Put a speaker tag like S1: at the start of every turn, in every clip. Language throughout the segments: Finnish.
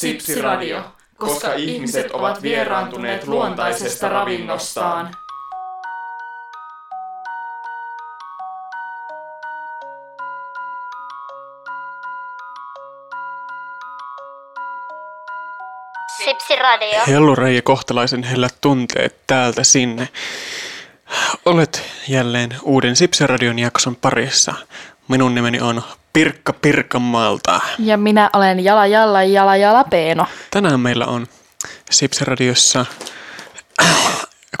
S1: Sipsiradio, koska ihmiset ovat vieraantuneet luontaisesta ravinnostaan.
S2: Sipsiradio.
S3: Hellurei ja kohtalaisen hellät tunteet täältä sinne. Olet jälleen uuden Sipsiradion jakson parissa. Minun nimeni on Pirkka Pirkanmaalta.
S4: Ja minä olen Jala Jalla Jala Jala Peeno.
S3: Tänään meillä on Sipsiradiossa,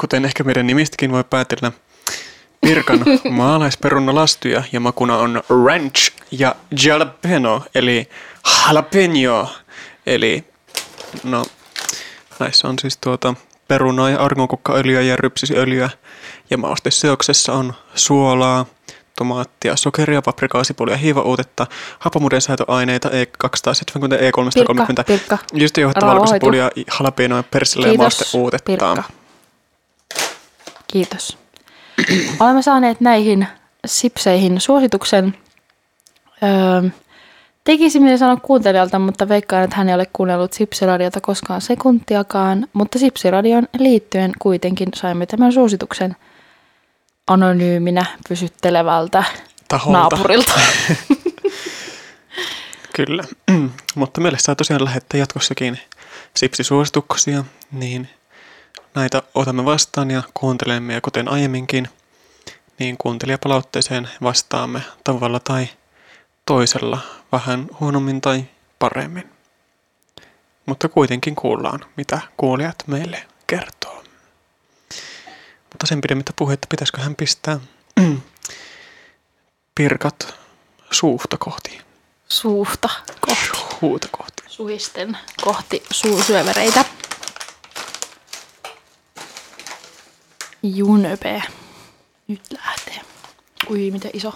S3: kuten ehkä meidän nimistäkin voi päätellä, Pirkan maalaisperunalastuja ja makuna on ranch ja jalapeno, eli jalapeno, eli no näissä on siis tuota perunaa ja argonkukkaöljyä ja rypsisöljyä ja mausteseoksessa on suolaa, tomaattia, sokeria, paprikaa, sipulia, hiivauutetta, hapamuden säätöaineita E270, E330,
S4: Pirkka, Pirkka.
S3: just johtaa
S4: Rauhoitu.
S3: valkosipulia, jalapenoa, persille ja
S4: Kiitos,
S3: mausteuutetta.
S4: Pirkka. Kiitos. Olemme saaneet näihin sipseihin suosituksen. Öö, tekisi mieli sanoa kuuntelijalta, mutta veikkaan, että hän ei ole kuunnellut Sipsiradiota koskaan sekuntiakaan. Mutta Sipsiradion liittyen kuitenkin saimme tämän suosituksen anonyyminä pysyttelevältä
S3: Taholta.
S4: naapurilta.
S3: Kyllä, mutta meille saa tosiaan lähettää jatkossakin sipsisuosituksia, niin näitä otamme vastaan ja kuuntelemme ja kuten aiemminkin, niin kuuntelijapalautteeseen vastaamme tavalla tai toisella, vähän huonommin tai paremmin. Mutta kuitenkin kuullaan, mitä kuulijat meille kertoo. Mutta sen pidemmittä puhetta, pitäisikö hän pistää pirkat suuhta kohti
S4: Suusta kohti.
S3: huuta kohti.
S4: Suhisten kohti suusyövereitä. Junöpe. Nyt lähtee. Ui, miten iso.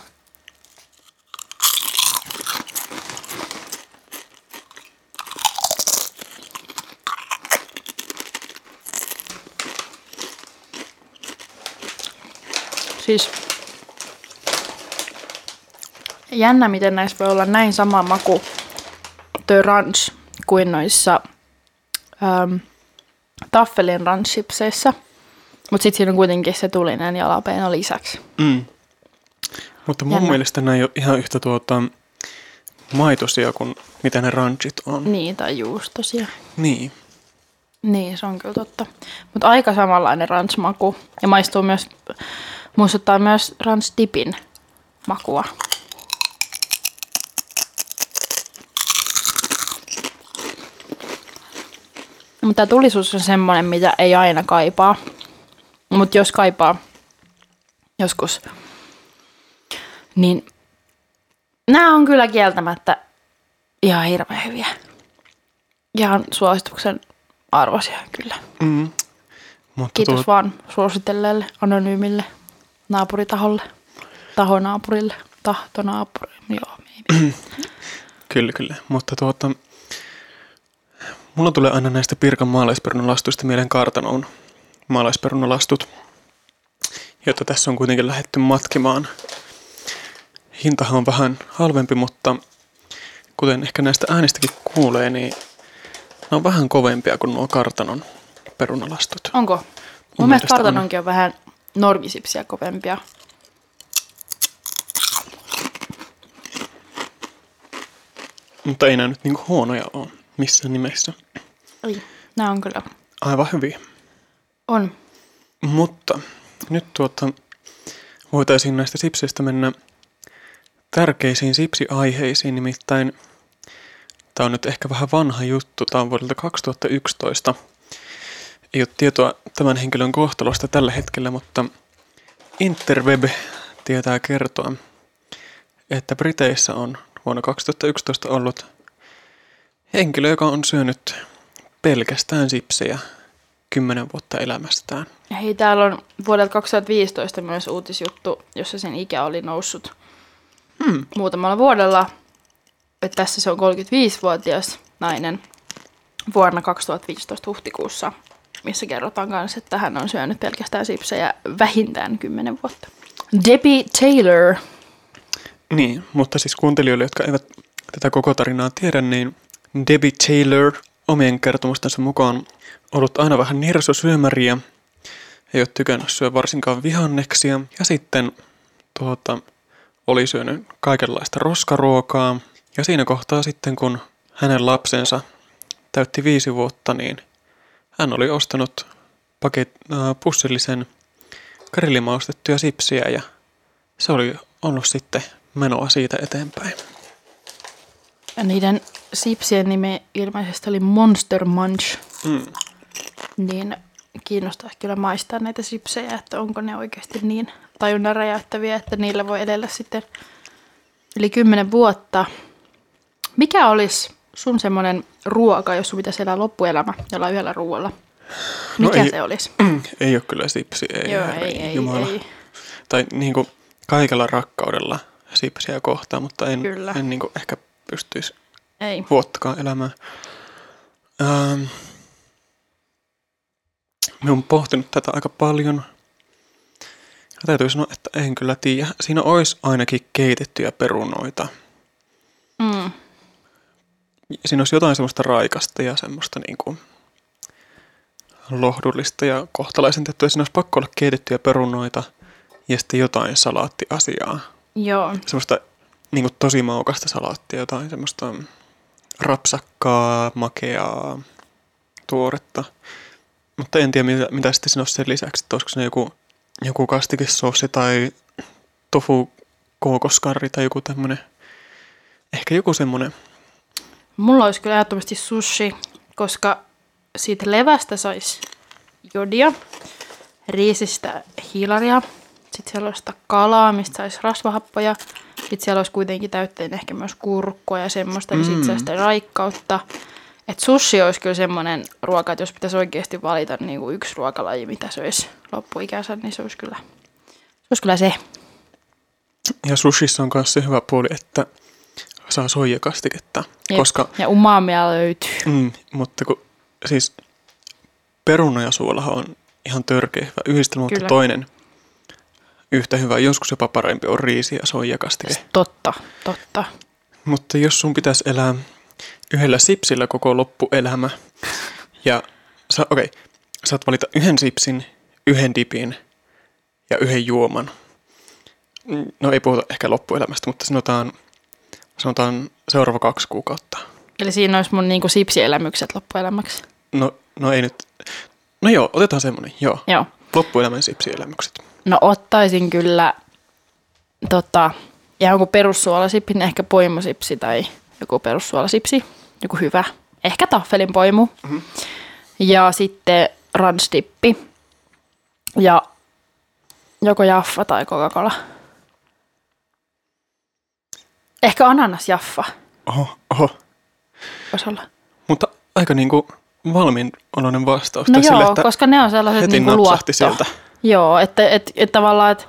S4: Siis jännä, miten näissä voi olla näin sama maku The Ranch kuin noissa ähm, Taffelin ranchipseissä. Mutta sitten siinä on kuitenkin se tulinen jalapeeno lisäksi.
S3: Mm. Mutta mun
S4: Jännä.
S3: mielestä nämä ei ole ihan yhtä tuota, maitosia kuin mitä ne ranchit on.
S4: Niin, tai juustosia.
S3: Niin.
S4: Niin, se on kyllä totta. Mutta aika samanlainen ranch-maku. Ja maistuu myös, muistuttaa myös ranch-dipin makua. Mutta tulisuus on semmoinen, mitä ei aina kaipaa. Mutta jos kaipaa joskus, niin nämä on kyllä kieltämättä ihan hirveän hyviä. Ihan suosituksen arvoisia kyllä.
S3: Mm. Mutta
S4: Kiitos
S3: tuo,
S4: vaan suositelleelle anonyymille naapuritaholle, tahonaapurille, tahtonaapurille. Joo,
S3: kyllä, kyllä. Mutta tuota, mulla tulee aina näistä Pirkan maalaisperunalastuista mieleen kartanoon maalaisperunalastut, jotta tässä on kuitenkin lähetty matkimaan. Hintahan on vähän halvempi, mutta kuten ehkä näistä äänistäkin kuulee, niin ne on vähän kovempia kuin nuo kartanon perunalastut.
S4: Onko? Mun,
S3: Mun mielestä
S4: mielestä
S3: on.
S4: kartanonkin on vähän normisipsiä kovempia.
S3: Mutta ei nämä nyt niinku huonoja ole missään nimessä.
S4: Ei. Nämä on kyllä.
S3: Aivan hyviä.
S4: On.
S3: Mutta nyt tuota, voitaisiin näistä sipseistä mennä tärkeisiin sipsiaiheisiin, nimittäin tämä on nyt ehkä vähän vanha juttu, tämä on vuodelta 2011. Ei ole tietoa tämän henkilön kohtalosta tällä hetkellä, mutta Interweb tietää kertoa, että Briteissä on vuonna 2011 ollut henkilö, joka on syönyt pelkästään sipsejä kymmenen vuotta elämästään.
S4: Ja hei, täällä on vuodelta 2015 myös uutisjuttu, jossa sen ikä oli noussut
S3: Hmm.
S4: muutamalla vuodella. Että tässä se on 35-vuotias nainen vuonna 2015 huhtikuussa, missä kerrotaan myös, että hän on syönyt pelkästään sipsejä vähintään 10 vuotta. Debbie Taylor.
S3: Niin, mutta siis kuuntelijoille, jotka eivät tätä koko tarinaa tiedä, niin Debbie Taylor omien kertomustensa mukaan ollut aina vähän nirsosyömäriä. Ei ole tykännyt syö varsinkaan vihanneksia. Ja sitten tuota, oli syönyt kaikenlaista roskaruokaa. Ja siinä kohtaa sitten, kun hänen lapsensa täytti viisi vuotta, niin hän oli ostanut paket, äh, pussillisen grillimaustettuja sipsiä ja se oli ollut sitten menoa siitä eteenpäin.
S4: Ja niiden sipsien nimi ilmeisesti oli Monster Munch.
S3: Mm.
S4: Niin kiinnostaa kyllä maistaa näitä sipsejä, että onko ne oikeasti niin tajunnan räjäyttäviä, että niillä voi edellä sitten yli kymmenen vuotta. Mikä olisi sun semmoinen ruoka, jos sun pitäisi elää loppuelämä jollain yhdellä ruoalla? Mikä
S3: ei-
S4: se olisi?
S3: Ei ole kyllä sipsi, ei.
S4: Joo,
S3: herra
S4: ei, ei,
S3: Jumala.
S4: ei.
S3: Tai niin kuin kaikella rakkaudella sipsiä kohtaan, mutta en,
S4: Kyllä.
S3: en niin kuin ehkä pystyisi
S4: Ei.
S3: vuottakaan elämään. Ähm, mä oon pohtinut tätä aika paljon. Ja täytyy sanoa, että en kyllä tiedä. Siinä olisi ainakin keitettyjä perunoita.
S4: Mm.
S3: Siinä olisi jotain semmoista raikasta ja semmoista niin kuin lohdullista ja kohtalaisen tehtyä. Siinä olisi pakko olla keitettyjä perunoita ja sitten jotain salaattiasiaa.
S4: Joo.
S3: Semmoista niin kuin tosi maukasta salaattia, jotain semmoista rapsakkaa, makeaa, tuoretta. Mutta en tiedä, mitä, mitä sitten siinä olisi sen lisäksi. Että olisiko se joku, joku kastikesoosi tai tofu kookoskarri tai joku tämmöinen. Ehkä joku semmoinen.
S4: Mulla olisi kyllä ehdottomasti sushi, koska siitä levästä saisi jodia, riisistä hiilaria, sitten siellä olisi sitä kalaa, mistä saisi rasvahappoja, sitten siellä olisi kuitenkin täytteen ehkä myös kurkkua ja semmoista, niin sitten saisi sitä raikkautta. Et sushi olisi kyllä semmoinen ruoka, että jos pitäisi oikeasti valita niin kuin yksi ruokalaji, mitä söisi loppuikänsä, niin se olisi kyllä se. Olisi kyllä se.
S3: Ja sushissa on myös se hyvä puoli, että saa soijakastiketta.
S4: Jep.
S3: Koska,
S4: Ja umamia löytyy.
S3: mm, mutta kun siis peruna ja suolahan on ihan törkeä hyvä yhdistelmä, mutta toinen yhtä hyvä, joskus jopa parempi on riisi ja soijakastike.
S4: Totta, totta.
S3: Mutta jos sun pitäisi elää yhdellä sipsillä koko loppuelämä ja sä, okei, saat valita yhden sipsin, yhden dipin ja yhden juoman. No ei puhuta ehkä loppuelämästä, mutta sanotaan, sanotaan seuraava kaksi kuukautta.
S4: Eli siinä olisi mun niinku sipsielämykset loppuelämäksi.
S3: No, no ei nyt, no joo, otetaan semmonen, joo.
S4: Joo.
S3: Loppuelämän sipsielämykset.
S4: No ottaisin kyllä tota, ihan joku perussuolasippi, niin ehkä poimusipsi tai joku perussuolasipsi, joku hyvä. Ehkä taffelin poimu. Mm-hmm. Ja sitten ransdippi. Ja joko Jaffa tai Coca-Cola. Ehkä ananas Jaffa
S3: Oho, oho.
S4: voisi olla.
S3: Mutta aika niinku valmiin oloinen vastaus.
S4: No joo,
S3: sille, että
S4: koska ne on sellaiset
S3: heti
S4: niinku
S3: napsahti
S4: luotto.
S3: sieltä.
S4: Joo, että et, et tavallaan, että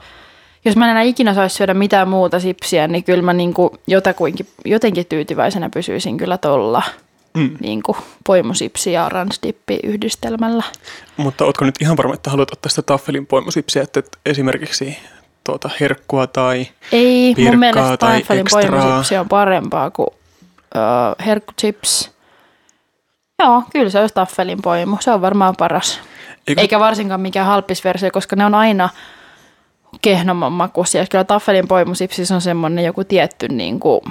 S4: jos mä en enää ikinä saisi syödä mitään muuta sipsiä, niin kyllä mä niinku jotakuinkin, jotenkin tyytyväisenä pysyisin kyllä tuolla
S3: Mm.
S4: niinku poimusipsi ja ransdippi yhdistelmällä.
S3: Mutta ootko nyt ihan varma, että haluat ottaa sitä taffelin poimusipsiä, että et esimerkiksi tuota herkkua tai...
S4: Ei,
S3: Pirkkaa
S4: mun mielestä
S3: tai ekstraa.
S4: on parempaa kuin uh, herkkuchips. Joo, kyllä se olisi taffelin poimu. Se on varmaan paras.
S3: Eikö,
S4: Eikä varsinkaan mikään halppisversio, koska ne on aina kehnomman makuisia. Kyllä taffelin poimusipsis on semmoinen joku tietty niin kuin...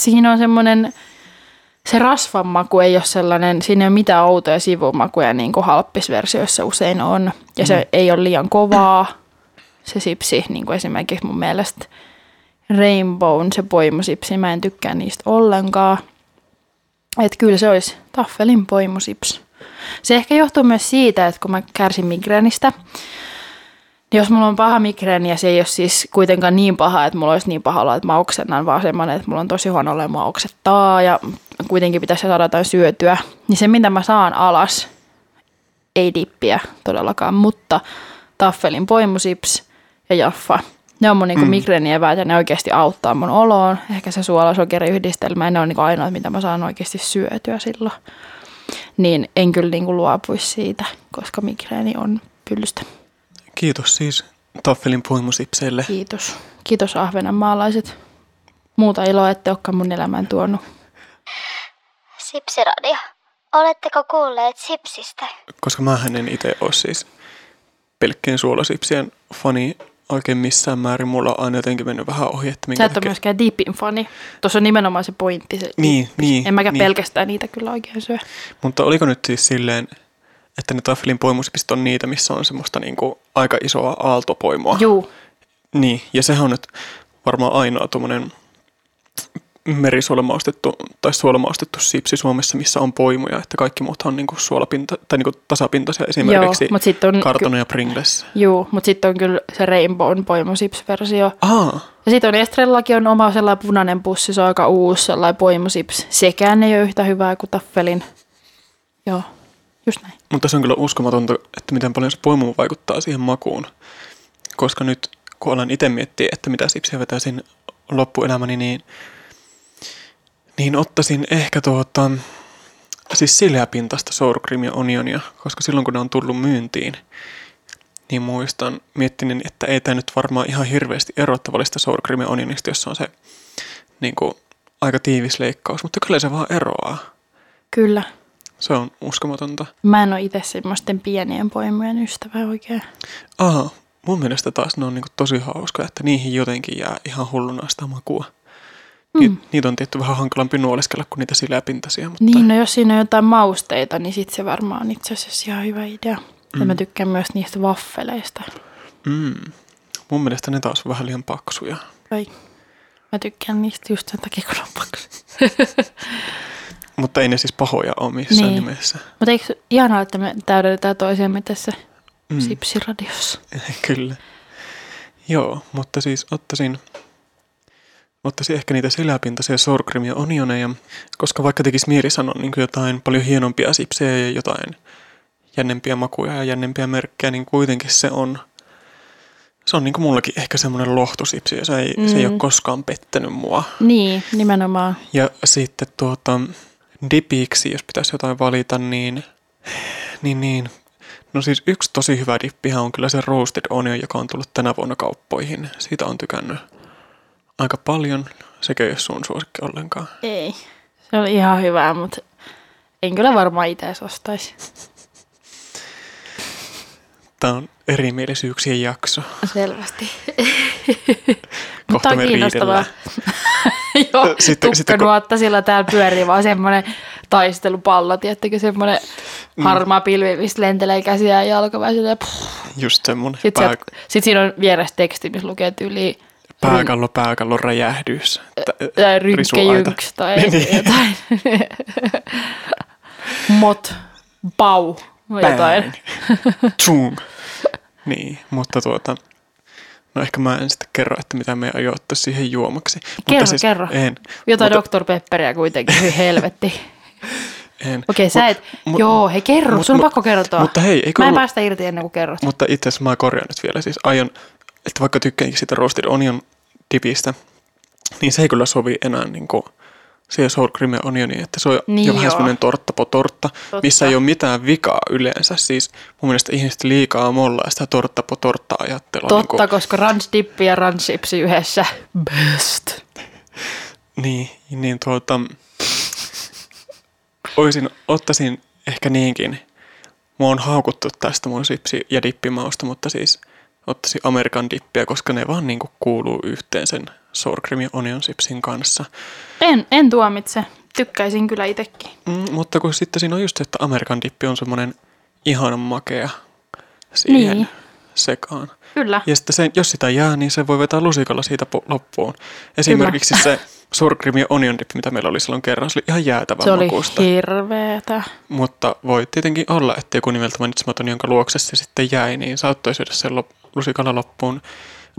S4: Siinä on semmoinen, se rasvan maku ei ole sellainen, siinä ei ole mitään outoja sivumakuja niin kuin halppisversioissa usein on. Ja se ei ole liian kovaa, se sipsi, niin kuin esimerkiksi mun mielestä Rainbow, se poimusipsi, mä en tykkää niistä ollenkaan. Että kyllä se olisi taffelin poimusips. Se ehkä johtuu myös siitä, että kun mä kärsin migreenistä, niin jos mulla on paha migreeni ja se ei ole siis kuitenkaan niin paha, että mulla olisi niin paha olla, että mä oksennan, vaan semmoinen, että mulla on tosi huono olla, oksettaa ja kuitenkin pitäisi saada jotain syötyä, niin se mitä mä saan alas, ei dippiä todellakaan, mutta taffelin poimusips ja jaffa, ne on mun niinku mm. migreenieväät ja ne oikeasti auttaa mun oloon. Ehkä se suolasokeriyhdistelmä ja ne on niinku ainoat, mitä mä saan oikeasti syötyä silloin. Niin en kyllä niinku luopuisi siitä, koska migreeni on pyllystä.
S3: Kiitos siis taffelin poimusipseille.
S4: Kiitos. Kiitos ahvenanmaalaiset. Muuta iloa ette olekaan mun elämään tuonut.
S2: Sipsiradio. Oletteko kuulleet Sipsistä?
S3: Koska mä en itse ole siis pelkkien suolasipsien fani oikein missään määrin. Mulla on aina jotenkin mennyt vähän ohi, että
S4: Sä
S3: minkä
S4: et ole
S3: takia-
S4: myöskään Deepin fani. Tuossa on nimenomaan se pointti. Se
S3: Niin,
S4: dippis.
S3: niin,
S4: En mäkään
S3: niin.
S4: pelkästään niitä kyllä oikein syö.
S3: Mutta oliko nyt siis silleen, että ne taffelin poimusipsit on niitä, missä on semmoista niinku aika isoa aaltopoimoa?
S4: Juu,
S3: Niin, ja sehän on nyt varmaan ainoa tuommoinen merisuolamaustettu tai suolamaustettu sipsi Suomessa, missä on poimuja, että kaikki muut on niinku suolapinta, tai niinku tasapintaisia esimerkiksi
S4: mut sit on
S3: kartona ja Pringles.
S4: juu, mutta sitten on kyllä se Rainbow Poimo Sips-versio.
S3: Aa,
S4: Ja sitten on Estrellakin on oma sellainen punainen pussi, se on aika uusi sellainen Poimo Sips. Sekään ei ole yhtä hyvää kuin Taffelin. Joo, just näin.
S3: mutta se on kyllä uskomatonta, että miten paljon se poimu vaikuttaa siihen makuun. Koska nyt kun alan itse miettiä, että mitä sipsiä vetäisin loppuelämäni, niin, niin ottaisin ehkä tuota, siis sileäpintaista sour cream ja onionia, koska silloin kun ne on tullut myyntiin, niin muistan miettinen, että ei tämä nyt varmaan ihan hirveästi eroa tavallista sour cream ja onionista, jossa on se niin kuin, aika tiivis leikkaus, mutta kyllä se vaan eroaa.
S4: Kyllä.
S3: Se on uskomatonta.
S4: Mä en ole itse semmoisten pienien poimujen ystävä oikein.
S3: Aha, mun mielestä taas ne on niinku tosi hauska, että niihin jotenkin jää ihan hulluna sitä makua. Ni,
S4: Mm.
S3: Niitä on tietty vähän hankalampi nuoleskella kuin niitä sileäpintaisia, mutta
S4: Niin, no jos siinä on jotain mausteita, niin sit se varmaan on itse asiassa ihan hyvä idea. Mm. Ja mä tykkään myös niistä waffeleista.
S3: mm, mun mielestä ne taas on vähän liian paksuja.
S4: Vai. Mä tykkään niistä just sen takia, kun on paksu.
S3: Mutta ei ne siis pahoja ole missään
S4: Niin.
S3: nimessä.
S4: Mutta eikö ihanaa, että me täydennetään toisiamme tässä
S3: Mm.
S4: mm. Sipsiradiossa?
S3: Kyllä. Joo, mutta siis ottaisin, ottaisin ehkä niitä cream ja onioneja, koska vaikka tekisi mieli sanoa niin jotain paljon hienompia sipsejä ja jotain jännempiä makuja ja jännempiä merkkejä, niin kuitenkin se on, se on niin kuin mullakin ehkä semmoinen lohtusipsi ja se ei, mm. se ei
S4: Mm.
S3: ole koskaan pettänyt mua.
S4: Niin, nimenomaan.
S3: Ja sitten tuota, dipiksi, jos pitäisi jotain valita, niin, niin, niin No siis yksi tosi hyvä dippihän on kyllä se roasted onion, joka on tullut tänä vuonna kauppoihin. Siitä on tykännyt aika paljon. Ei ole sun suosikki ollenkaan?
S4: Ei. Se oli ihan hyvää, mutta en kyllä varmaan itse ostaisi.
S3: Tämä on erimielisyyksien jakso.
S4: Selvästi.
S3: Kohta
S4: on
S3: me
S4: kiinnostavaa.
S3: riidellään.
S4: Joo,
S3: Sitten- sitten kun-
S4: tukkanuotta sillä täällä pyörii vaan semmoinen taistelupallo, tiettäkö, semmoinen
S3: Mm.
S4: harmaa pilvi, mistä lentelee käsiä ja silleen, puh.
S3: Just semmonen
S4: Sitten
S3: pää,
S4: sit siinä on vieressä teksti, missä lukee tyyli
S3: pääkallo, pääkallo räjähdys.
S4: Tai
S3: risuaita.
S4: rynkkejynks tai
S3: Niin.
S4: jotain. Mot, pau, jotain.
S3: Zoom. niin, mutta tuota, no ehkä mä en sitten kerro, että mitä me aion ottaa siihen juomaksi.
S4: Kerro,
S3: mutta siis
S4: kerro.
S3: En.
S4: Jotain
S3: mutta,
S4: Dr. Pepperia kuitenkin, hyi helvetti.
S3: en.
S4: Okei, sä et,
S3: mut-
S4: joo, hei kerro,
S3: mut-
S4: sun on
S3: mut-
S4: pakko kertoa.
S3: Mutta hei, eikö
S4: Mä en
S3: ollut-
S4: päästä irti ennen kuin kerrot.
S3: Mutta itse asiassa mä korjaan nyt vielä. Siis aion, että vaikka tykkäänkin siitä roasted onion dipistä, niin se ei kyllä sovi enää niin kuin siihen sour cream ja onioni, että se on
S4: Niin
S3: jo vähän semmoinen tortta po tortta,
S4: Totta.
S3: missä ei ole mitään vikaa yleensä. Siis mun mielestä ihmiset liikaa mollaa sitä tortta po tortta ajattelua.
S4: Totta,
S3: Niin,
S4: koska ranch dippi ja ranch chipsi yhdessä. Best.
S3: kuin, niin, niin tuota, oisin, ottaisin ehkä niinkin. Mua on haukuttu tästä mun sipsi- ja dippimausta, mutta siis ottaisin Amerikan dippiä, koska ne vaan niinku kuuluu yhteen sen sour cream ja onion sipsin kanssa.
S4: En, en tuomitse. Tykkäisin kyllä itsekin.
S3: Mm, mutta kun sitten siinä on just se, että Amerikan dippi on semmoinen ihanan makea siihen
S4: Niin.
S3: sekaan.
S4: Kyllä.
S3: Ja sitten se, jos sitä jää, niin se voi vetää lusikalla siitä loppuun. Esimerkiksi se sour cream ja onion dip, mitä meillä oli silloin kerran, se oli ihan jäätävän
S4: Se oli
S3: makuusta.
S4: hirveetä.
S3: Mutta voi tietenkin olla, että joku nimeltä mainitsematon, jonka luokse se sitten jäi, niin saattoi syödä sen lop- lusikalla loppuun.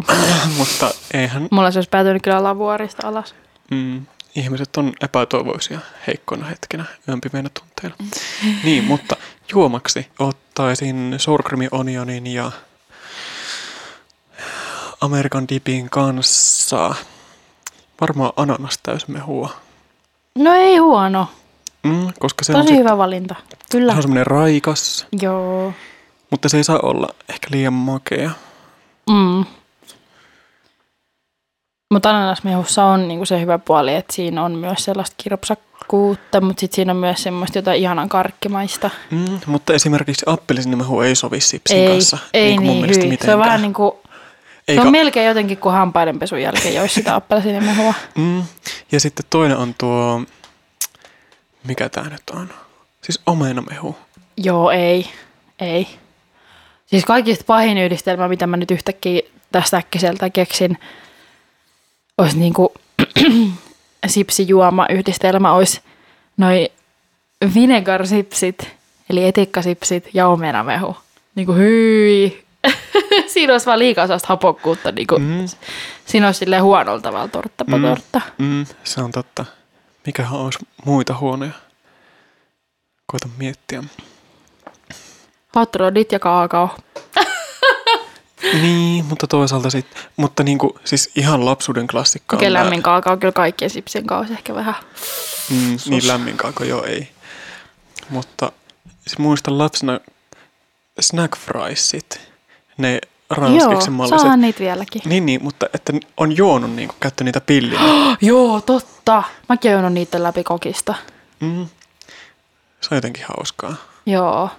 S3: Mutta eihän
S4: Mulla se olisi päätynyt kyllä lavuorista alas.
S3: mm, ihmiset on epätoivoisia heikkoina hetkinä yön pimeänä tunteina. niin, mutta juomaksi ottaisin sour cream onionin ja Amerikan dipin kanssa varmaan ananas täysmehua.
S4: No ei huono.
S3: Mm, koska se on,
S4: Tosi
S3: se,
S4: hyvä valinta.
S3: se
S4: Kyllä.
S3: on semmoinen raikas,
S4: Joo.
S3: Mutta se ei saa olla ehkä liian makea.
S4: Mm. Mutta ananasmehussa on niinku se hyvä puoli, että siinä on myös sellaista kirpsakkuutta, mutta sitten siinä on myös semmoista jotain ihanan karkkimaista.
S3: Mm, mutta esimerkiksi appelsiinimehu ei sovi sipsin
S4: ei,
S3: kanssa.
S4: ei
S3: niin, mun
S4: niin
S3: mielestä
S4: hyi. Se on vähän niin kuin, se
S3: Eikä,
S4: on melkein jotenkin kuin hampaidenpesun jälkeen joisi sitä appelsiinimehua.
S3: mm, ja sitten toinen on tuo, mikä tää nyt on? Siis omenamehu.
S4: Joo, ei. Ei. Siis kaikista pahin yhdistelmä, mitä mä nyt yhtäkkiä tästä äkkiseltä keksin, olisi niinku sipsijuoma yhdistelmä olisi noi vinegarsipsit, eli etikkasipsit ja omenamehu. Niinku hyi. Siinä olisi vaan liikaa sellaista hapokkuutta. Niinku.
S3: Mm,
S4: Siinä olisi silleen huonolla tavalla tortta
S3: Mm.
S4: tortta.
S3: mm, se on totta. Mikähän olisi muita huonoja? Koita miettiä.
S4: Hot rodit ja kaakao.
S3: Niin, mutta toisaalta sitten, mutta niinku, siis ihan lapsuuden klassikko on
S4: Okei,
S3: nää-
S4: lämmin kaakao kyllä kaikkien sipsien kanssa ehkä vähän.
S3: Mm, niin lämmin kaako, joo ei. Mutta siis muistan lapsena snack friesit, ne ranskiksi
S4: Joo,
S3: malliset.
S4: saahan niitä vieläkin.
S3: Niin, niin, mutta että on juonut niinku, käyttänyt niitä pillinä.
S4: Joo, totta. Mäkin oon niiden läpi kokista.
S3: Mm. Se on jotenkin hauskaa.
S4: Joo.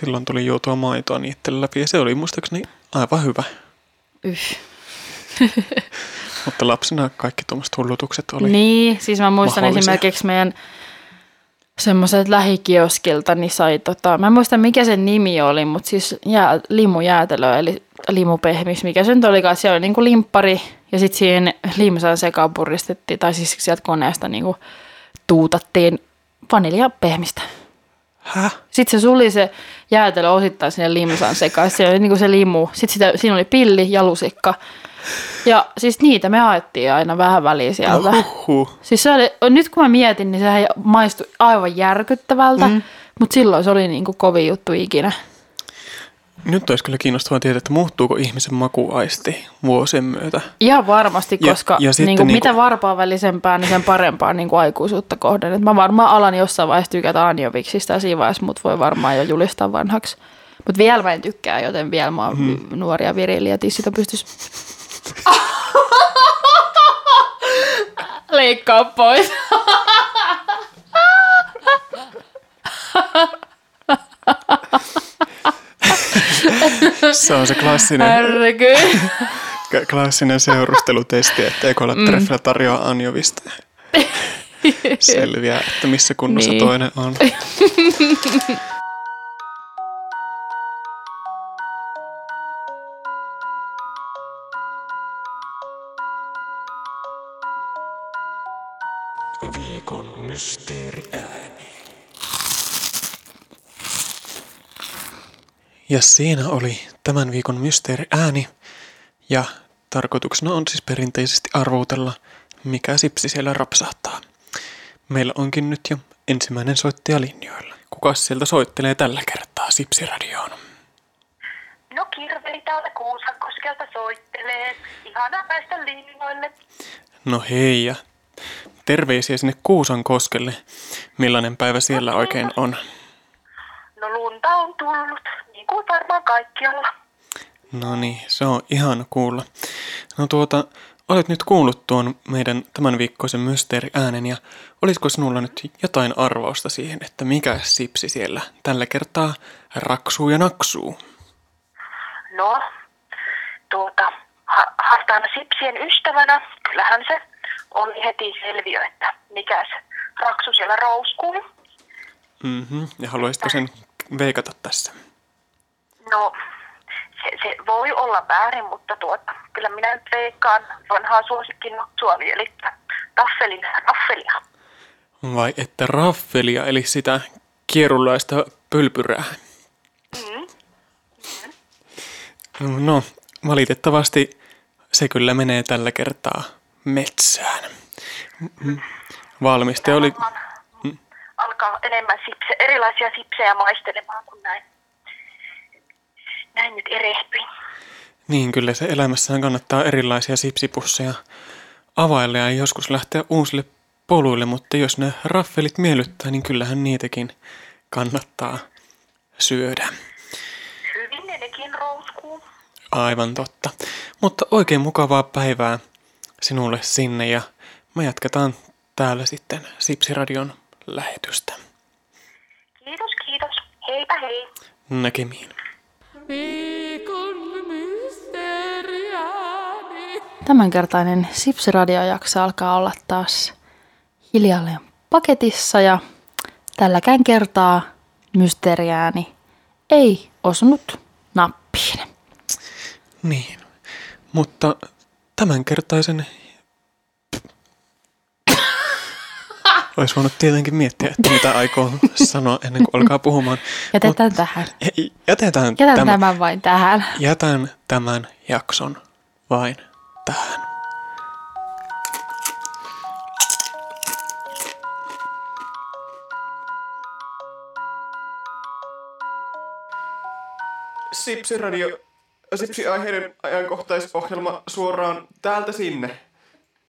S3: Silloin tuli juotua maitoa niiden läpi ja se oli muistaakseni aivan hyvä.
S4: Yh.
S3: Mutta lapsena kaikki tuommoiset hullutukset oli.
S4: Niin, siis mä muistan esimerkiksi meidän semmoiset lähikioskilta, niin sai tota, mä en muista mikä sen nimi oli, mutta siis jää, limujäätelö, eli limupehmis, mikä se nyt olikaan, siellä oli niinku limppari ja sitten siihen limsaan sekaan puristettiin, tai siis sieltä koneesta niinku tuutattiin vaniljapehmistä.
S3: Häh?
S4: Sitten se suli se jäätelö osittain sinne limsaan sekaan. Se oli niinku se limu. Sitten sitä, siinä oli pilli ja lusikka. Ja siis niitä me haettiin aina vähän väliä sieltä.
S3: Huhhuh.
S4: Siis se oli, nyt kun mä mietin, niin sehän maistui aivan järkyttävältä. Mm. Mutta silloin se oli niinku kovin juttu ikinä.
S3: Nyt olisi kyllä kiinnostavaa tietää, että muuttuuko ihmisen makuaisti vuosien myötä.
S4: Ihan varmasti,
S3: Ja-
S4: koska
S3: ja sitten
S4: niinku,
S3: niinku-
S4: mitä varpaa välisempää, niin sen parempaa niinku aikuisuutta kohden. Et mä varmaan alan jossain vaiheessa tykätä anjoviksista ja siinä vaiheessa mut voi varmaan jo julistaa vanhaksi. Mutta vielä mä en tykkää, joten vielä mä oon
S3: Mhm.
S4: mm. nuori ja virili ja tissit on pystys. Leikkaa pois.
S3: Se on se klassinen, k- klassinen seurustelutesti, että ekolla mm. treffillä tarjoaa anjovista. Selviää, että missä kunnossa
S4: Niin.
S3: toinen on.
S5: Viikon mysteeriääni.
S3: Ja siinä oli tämän viikon mysteeriääni. Ja tarkoituksena on siis perinteisesti arvoutella, mikä sipsi siellä rapsahtaa. Meillä onkin nyt jo ensimmäinen soittaja linjoilla. Kuka sieltä soittelee tällä kertaa Sipsiradioon?
S6: No Kirveli täällä Kuusankoskelta soittelee. Ihana päästä linjoille.
S3: No hei ja terveisiä sinne Kuusankoskelle. Millainen päivä siellä oikein on?
S6: No lunta on tullut, niin kuin varmaan kaikkialla.
S3: No niin, se on ihana kuulla. No tuota, olet nyt kuullut tuon meidän tämän viikkoisen mysteeriäänen ja olisiko sinulla nyt jotain arvausta siihen, että mikä sipsi siellä tällä kertaa raksuu ja naksuu?
S6: No, tuota, ha- hartaana sipsien ystävänä, kyllähän se oli heti selviö, että mikäs raksu siellä rouskuu.
S3: Mhm, ja haluaisitko sen veikata tässä?
S6: No, se, se voi olla väärin, mutta tuota, kyllä minä nyt veikkaan vanhaa suosikkinoksuani, eli taffelin raffelia.
S3: Vai että raffelia, eli sitä kierulaista pylpyrää?
S6: Mm.
S3: No, valitettavasti se kyllä menee tällä kertaa metsään. Mm. Valmiste oli...
S6: varmaan alkaa enemmän sipse, erilaisia sipsejä maistelemaan kuin näin. Näin nyt erehtyin.
S3: Niin, kyllä se elämässään kannattaa erilaisia sipsipusseja availla ja joskus lähteä uusille poluille, mutta jos ne raffelit miellyttää, niin kyllähän niitäkin kannattaa syödä.
S6: Hyvin ne nekin rouskuu.
S3: Aivan totta. Mutta oikein mukavaa päivää sinulle sinne ja me jatketaan täällä sitten Sipsiradion lähetystä.
S6: Kiitos, kiitos. Heipä hei.
S3: Näkemiin.
S1: Viikon mysteriääni.
S4: Tämänkertainen Sipsiradiojakso alkaa olla taas hiljalleen paketissa ja tälläkään kertaa mysteeriääni ei osunut nappiin.
S3: Niin. Mutta tämänkertaisen... Olisi voinut tietenkin miettiä, että mitä aikoo sanoa ennen kuin alkaa puhumaan.
S4: Jätetään tähän.
S3: Mut- Jätetään,
S4: Jätän
S3: tämä,
S4: tämän vain tähän.
S3: jätän tämän jakson vain tähän. Sipsiradio, Sipsi-aiheiden ajankohtaisohjelma suoraan täältä sinne.